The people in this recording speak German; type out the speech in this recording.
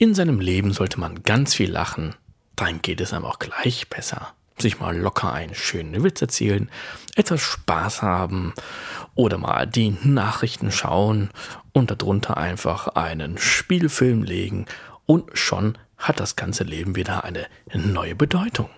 In seinem Leben sollte man ganz viel lachen, dann geht es einem auch gleich besser. Sich mal locker einen schönen Witz erzählen, etwas Spaß haben oder mal die Nachrichten schauen und darunter einfach einen Spielfilm legen und schon hat das ganze Leben wieder eine neue Bedeutung.